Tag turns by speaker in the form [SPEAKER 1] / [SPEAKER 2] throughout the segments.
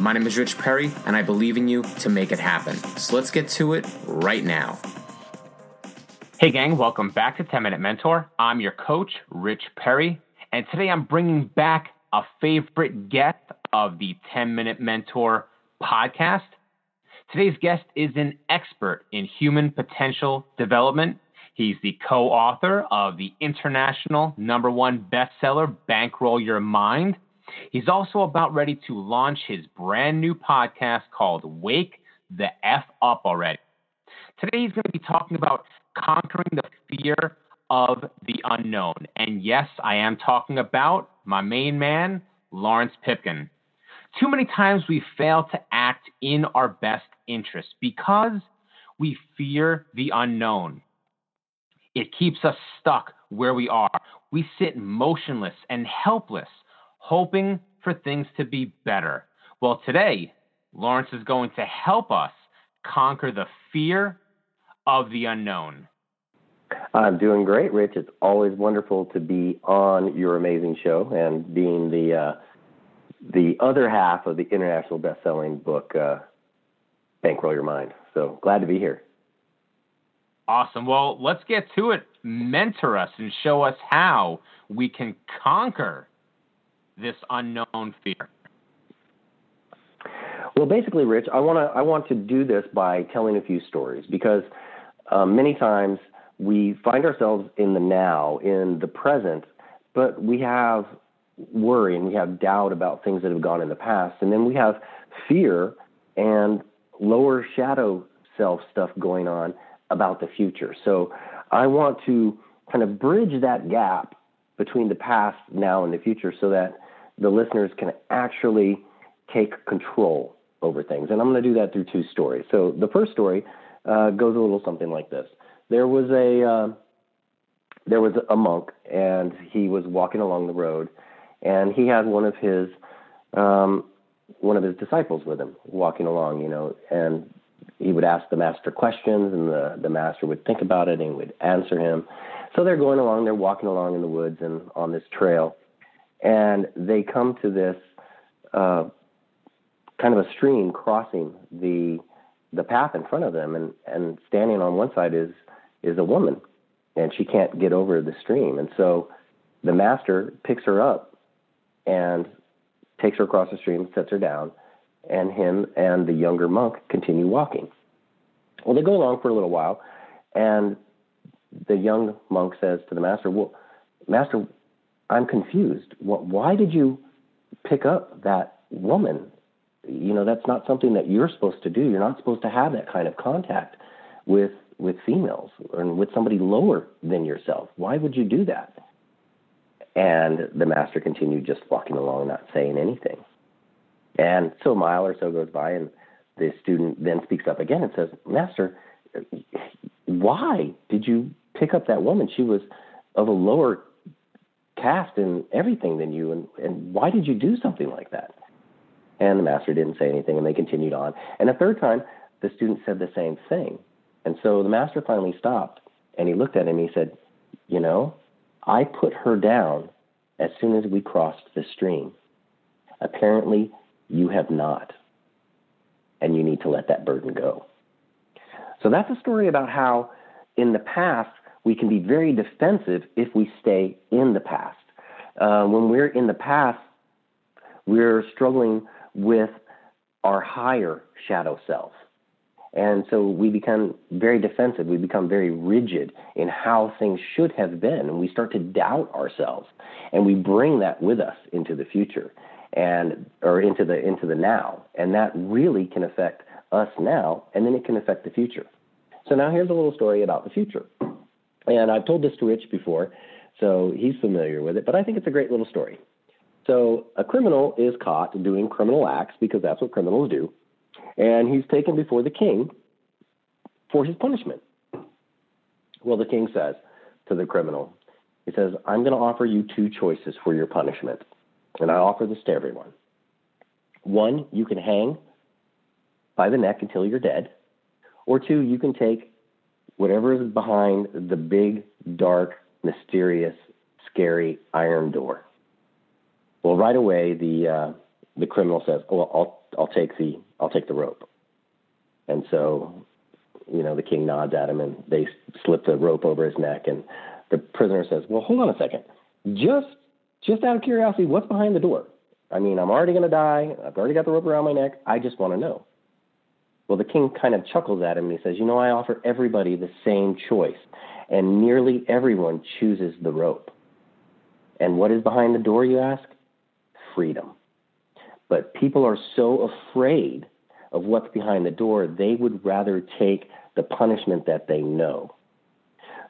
[SPEAKER 1] My name is Rich Perry, and I believe in you to make it happen. So let's get to it right now. Hey, gang, welcome back to 10 Minute Mentor. I'm your coach, Rich Perry, and today I'm bringing back a favorite guest of the 10 Minute Mentor podcast. Today's guest is an expert in human potential development. He's the co author of the international number one bestseller, Bankroll Your Mind He's also about ready to launch his brand new podcast called Wake the F Up Already. Today he's going to be talking about conquering the fear of the unknown. And yes, I am talking about my main man, Lawrence Pipkin. Too many times we fail to act in our best interest because we fear the unknown. It keeps us stuck where we are. We sit motionless and helpless hoping for things to be better. Well, today, Lawrence is going to help us conquer the fear of the unknown.
[SPEAKER 2] I'm doing great, Rich. It's always wonderful to be on your amazing show and being the uh, the other half of the international best-selling book, uh, Bankroll Your Mind. So glad to be here.
[SPEAKER 1] Awesome. Well, let's get to it. Mentor us and show us how we can conquer this unknown fear?
[SPEAKER 2] Well, basically, Rich, I want to I want to do this by telling a few stories because uh, many times we find ourselves in the now, in the present, but we have worry and we have doubt about things that have gone in the past, and then we have fear and lower shadow self stuff going on about the future. So I want to kind of bridge that gap between the past, now, and the future so that the listeners can actually take control over things. And I'm going to do that through two stories. So the first story uh, goes a little something like this. There was a uh, there was a monk, and he was walking along the road, and he had one of his um, one of his disciples with him walking along, you know, and he would ask the master questions, and the the master would think about it and would answer him. So they're going along, they're walking along in the woods and on this trail, and they come to this uh, kind of a stream crossing the the path in front of them, and and standing on one side is is a woman, and she can't get over the stream, and so the master picks her up and takes her across the stream, sets her down, and him and the younger monk continue walking. Well, they go along for a little while, and the young monk says to the master, "Well, master, I'm confused. Why did you pick up that woman? You know, that's not something that you're supposed to do. You're not supposed to have that kind of contact with with females or with somebody lower than yourself. Why would you do that? And the master continued just walking along, not saying anything. And so a mile or so goes by, and the student then speaks up again and says, Master, why did you pick up that woman? She was of a lower caste and everything than you, and, and why did you do something like that? And the master didn't say anything, and they continued on. And a third time, the student said the same thing. And so the master finally stopped, and he looked at him and he said, You know, I put her down as soon as we crossed the stream. Apparently, you have not. And you need to let that burden go. So that's a story about how in the past we can be very defensive if we stay in the past. Uh, when we're in the past, we're struggling with our higher shadow self. And so we become very defensive. We become very rigid in how things should have been. And we start to doubt ourselves. And we bring that with us into the future and or into the into the now. And that really can affect us now and then it can affect the future. So now here's a little story about the future. And I've told this to Rich before, so he's familiar with it, but I think it's a great little story. So a criminal is caught doing criminal acts because that's what criminals do. and he's taken before the king for his punishment. Well, the king says to the criminal, he says, I'm going to offer you two choices for your punishment. And I offer this to everyone. One, you can hang by the neck until you're dead. Or two, you can take whatever is behind the big, dark, mysterious, scary iron door. Well, right away, the uh, the criminal says, "Oh, well, I'll I'll take the I'll take the rope." And so, you know, the king nods at him, and they slip the rope over his neck, and the prisoner says, "Well, hold on a second. Just just out of curiosity, what's behind the door? I mean, I'm already going to die. I've already got the rope around my neck. I just want to know." Well, the king kind of chuckles at him and he says, You know, I offer everybody the same choice, and nearly everyone chooses the rope. And what is behind the door, you ask? Freedom. But people are so afraid of what's behind the door, they would rather take the punishment that they know.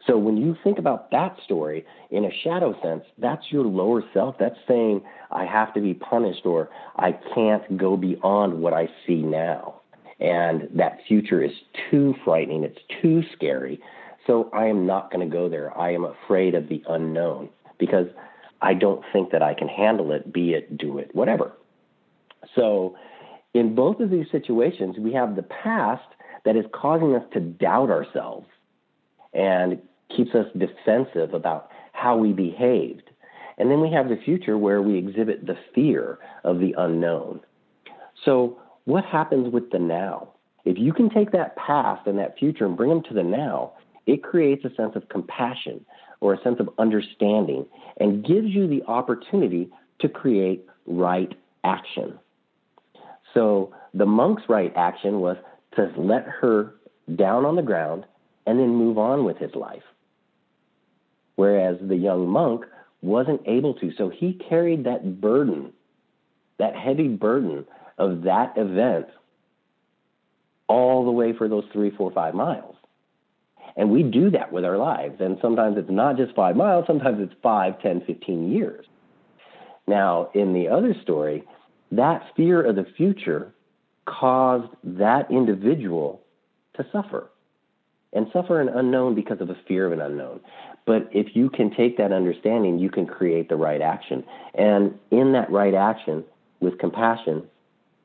[SPEAKER 2] So when you think about that story in a shadow sense, that's your lower self. That's saying, I have to be punished or I can't go beyond what I see now. And that future is too frightening. It's too scary. So I am not going to go there. I am afraid of the unknown because I don't think that I can handle it, be it, do it, whatever. So in both of these situations, we have the past that is causing us to doubt ourselves and keeps us defensive about how we behaved. And then we have the future where we exhibit the fear of the unknown. So what happens with the now? If you can take that past and that future and bring them to the now, it creates a sense of compassion or a sense of understanding and gives you the opportunity to create right action. So the monk's right action was to let her down on the ground and then move on with his life. Whereas the young monk wasn't able to. So he carried that burden, that heavy burden of that event all the way for those three, four, five miles. And we do that with our lives. And sometimes it's not just five miles, sometimes it's five, ten, fifteen years. Now, in the other story, that fear of the future caused that individual to suffer and suffer an unknown because of a fear of an unknown. But if you can take that understanding, you can create the right action. And in that right action, with compassion,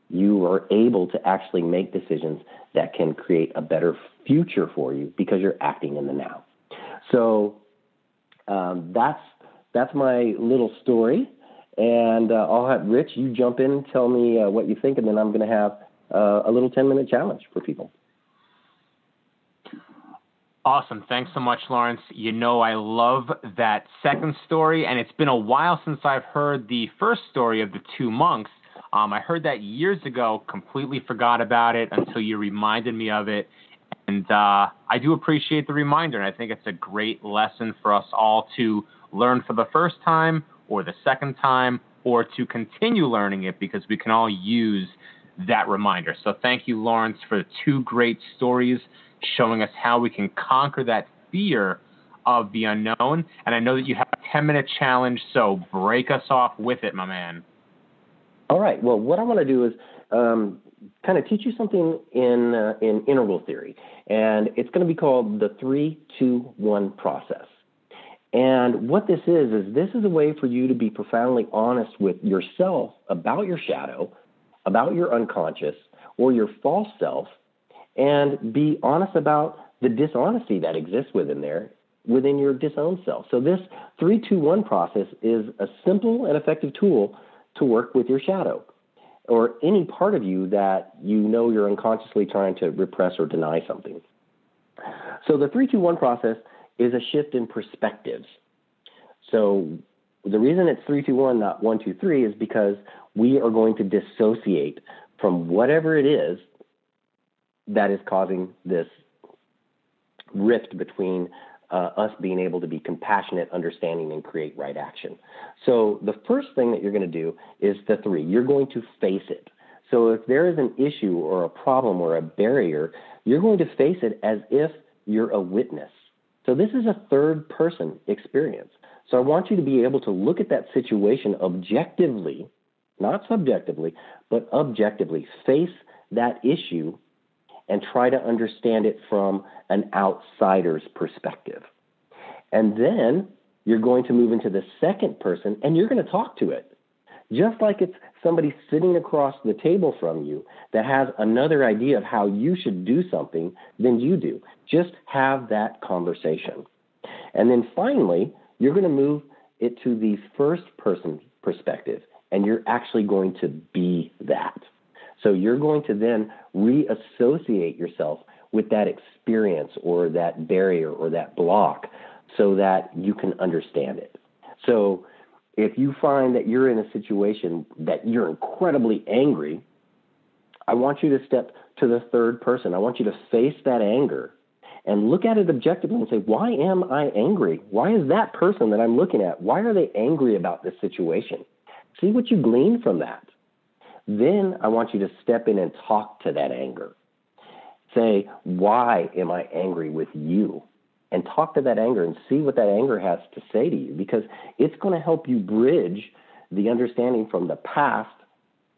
[SPEAKER 2] you are able to actually make decisions that can create a better future for you because you're acting in the now. So um, that's that's my little story, and uh, I'll have Rich. You jump in and tell me uh, what you think, and then I'm going to have uh, a little 10 minute challenge for people.
[SPEAKER 1] Awesome. Thanks so much, Lawrence. You know, I love that second story, and it's been a while since I've heard the first story of the two monks. Um, I heard that years ago, completely forgot about it until you reminded me of it. And uh, I do appreciate the reminder, and I think it's a great lesson for us all to learn for the first time or the second time or to continue learning it because we can all use that reminder. So thank you, Lawrence, for the two great stories showing us how we can conquer that fear of the unknown. And I know that you have a 10 minute challenge, so break us off with it, my man.
[SPEAKER 2] All right. Well, what I want to do is um, kind of teach you something in uh, in integral theory, and it's going to be called the three, two, one process. And what this is is this is a way for you to be profoundly honest with yourself about your shadow, about your unconscious or your false self, and be honest about the dishonesty that exists within there within your disowned self. So this 321 process is a simple and effective tool to work with your shadow or any part of you that you know you're unconsciously trying to repress or deny something. So the 321 process is a shift in perspectives. So the reason it's 321 not 123 is because we are going to dissociate from whatever it is that is causing this rift between uh, us being able to be compassionate, understanding, and create right action. So the first thing that you're going to do is the three. You're going to face it. So if there is an issue or a problem or a barrier, you're going to face it as if you're a witness. So this is a third person experience. So I want you to be able to look at that situation objectively, not subjectively, but objectively. Face that issue and try to understand it from an outsider's perspective. And then you're going to move into the second person and you're going to talk to it. Just like it's somebody sitting across the table from you that has another idea of how you should do something than you do. Just have that conversation. And then finally, you're going to move it to the first person perspective, and you're actually going to be that. So you're going to then reassociate yourself with that experience or that barrier or that block so that you can understand it. So if you find that you're in a situation that you're incredibly angry, I want you to step to the third person. I want you to face that anger and look at it objectively and say, why am I angry? Why is that person that I'm looking at, why are they angry about this situation? See what you glean from that. Then I want you to step in and talk to that anger. Say, why am I angry with you? And talk to that anger and see what that anger has to say to you because it's going to help you bridge the understanding from the past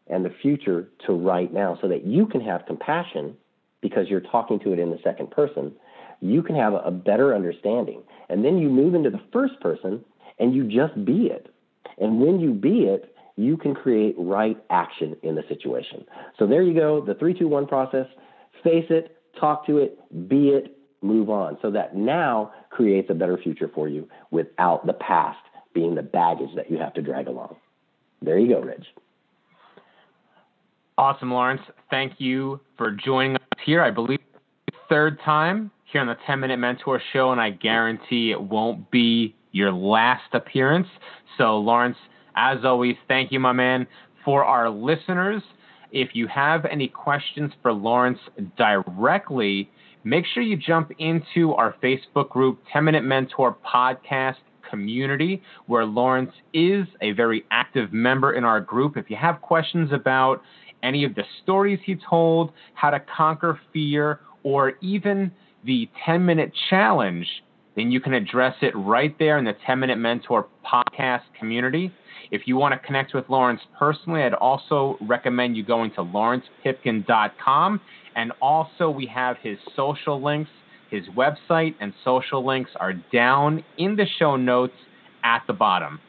[SPEAKER 2] and the future to right now so that you can have compassion because you're talking to it in the second person. You can have a better understanding. And then you move into the first person and you just be it. And when you be it, you can create right action in the situation. So there you go, the 321 process. Face it, talk to it, be it, move on. So that now creates a better future for you without the past being the baggage that you have to drag along. There you go, Rich.
[SPEAKER 1] Awesome, Lawrence. Thank you for joining us here. I believe third time here on the 10 Minute Mentor Show, and I guarantee it won't be your last appearance. So, Lawrence, as always, thank you, my man. For our listeners, if you have any questions for Lawrence directly, make sure you jump into our Facebook group, 10 Minute Mentor Podcast Community, where Lawrence is a very active member in our group. If you have questions about any of the stories he told, how to conquer fear, or even the 10 minute challenge, then you can address it right there in the 10 Minute Mentor podcast community. If you want to connect with Lawrence personally, I'd also recommend you going to lawrencepipkin.com. And also, we have his social links. His website and social links are down in the show notes at the bottom.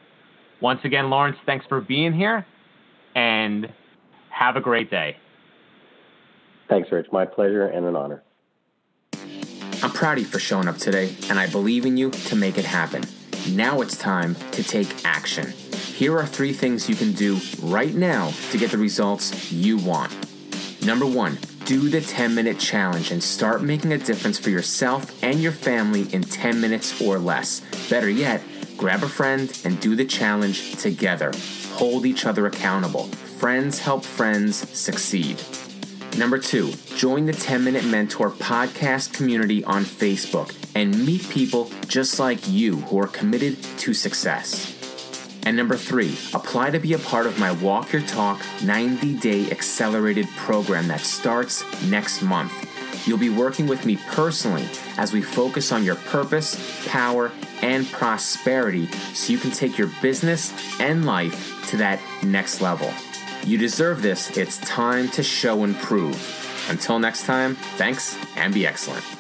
[SPEAKER 1] Once again, Lawrence, thanks for being here and have a great day.
[SPEAKER 2] Thanks, Rich. My pleasure and an honor.
[SPEAKER 1] I'm proud of you for showing up today, and I believe in you to make it happen. Now it's time to take action. Here are three things you can do right now to get the results you want. Number one, do the 10 minute challenge and start making a difference for yourself and your family in 10 minutes or less. Better yet, grab a friend and do the challenge together. Hold each other accountable. Friends help friends succeed. Number two, join the 10 Minute Mentor podcast community on Facebook and meet people just like you who are committed to success. And number three, apply to be a part of my Walk Your Talk 90 day accelerated program that starts next month. You'll be working with me personally as we focus on your purpose, power, and prosperity so you can take your business and life to that next level. You deserve this. It's time to show and prove. Until next time, thanks and be excellent.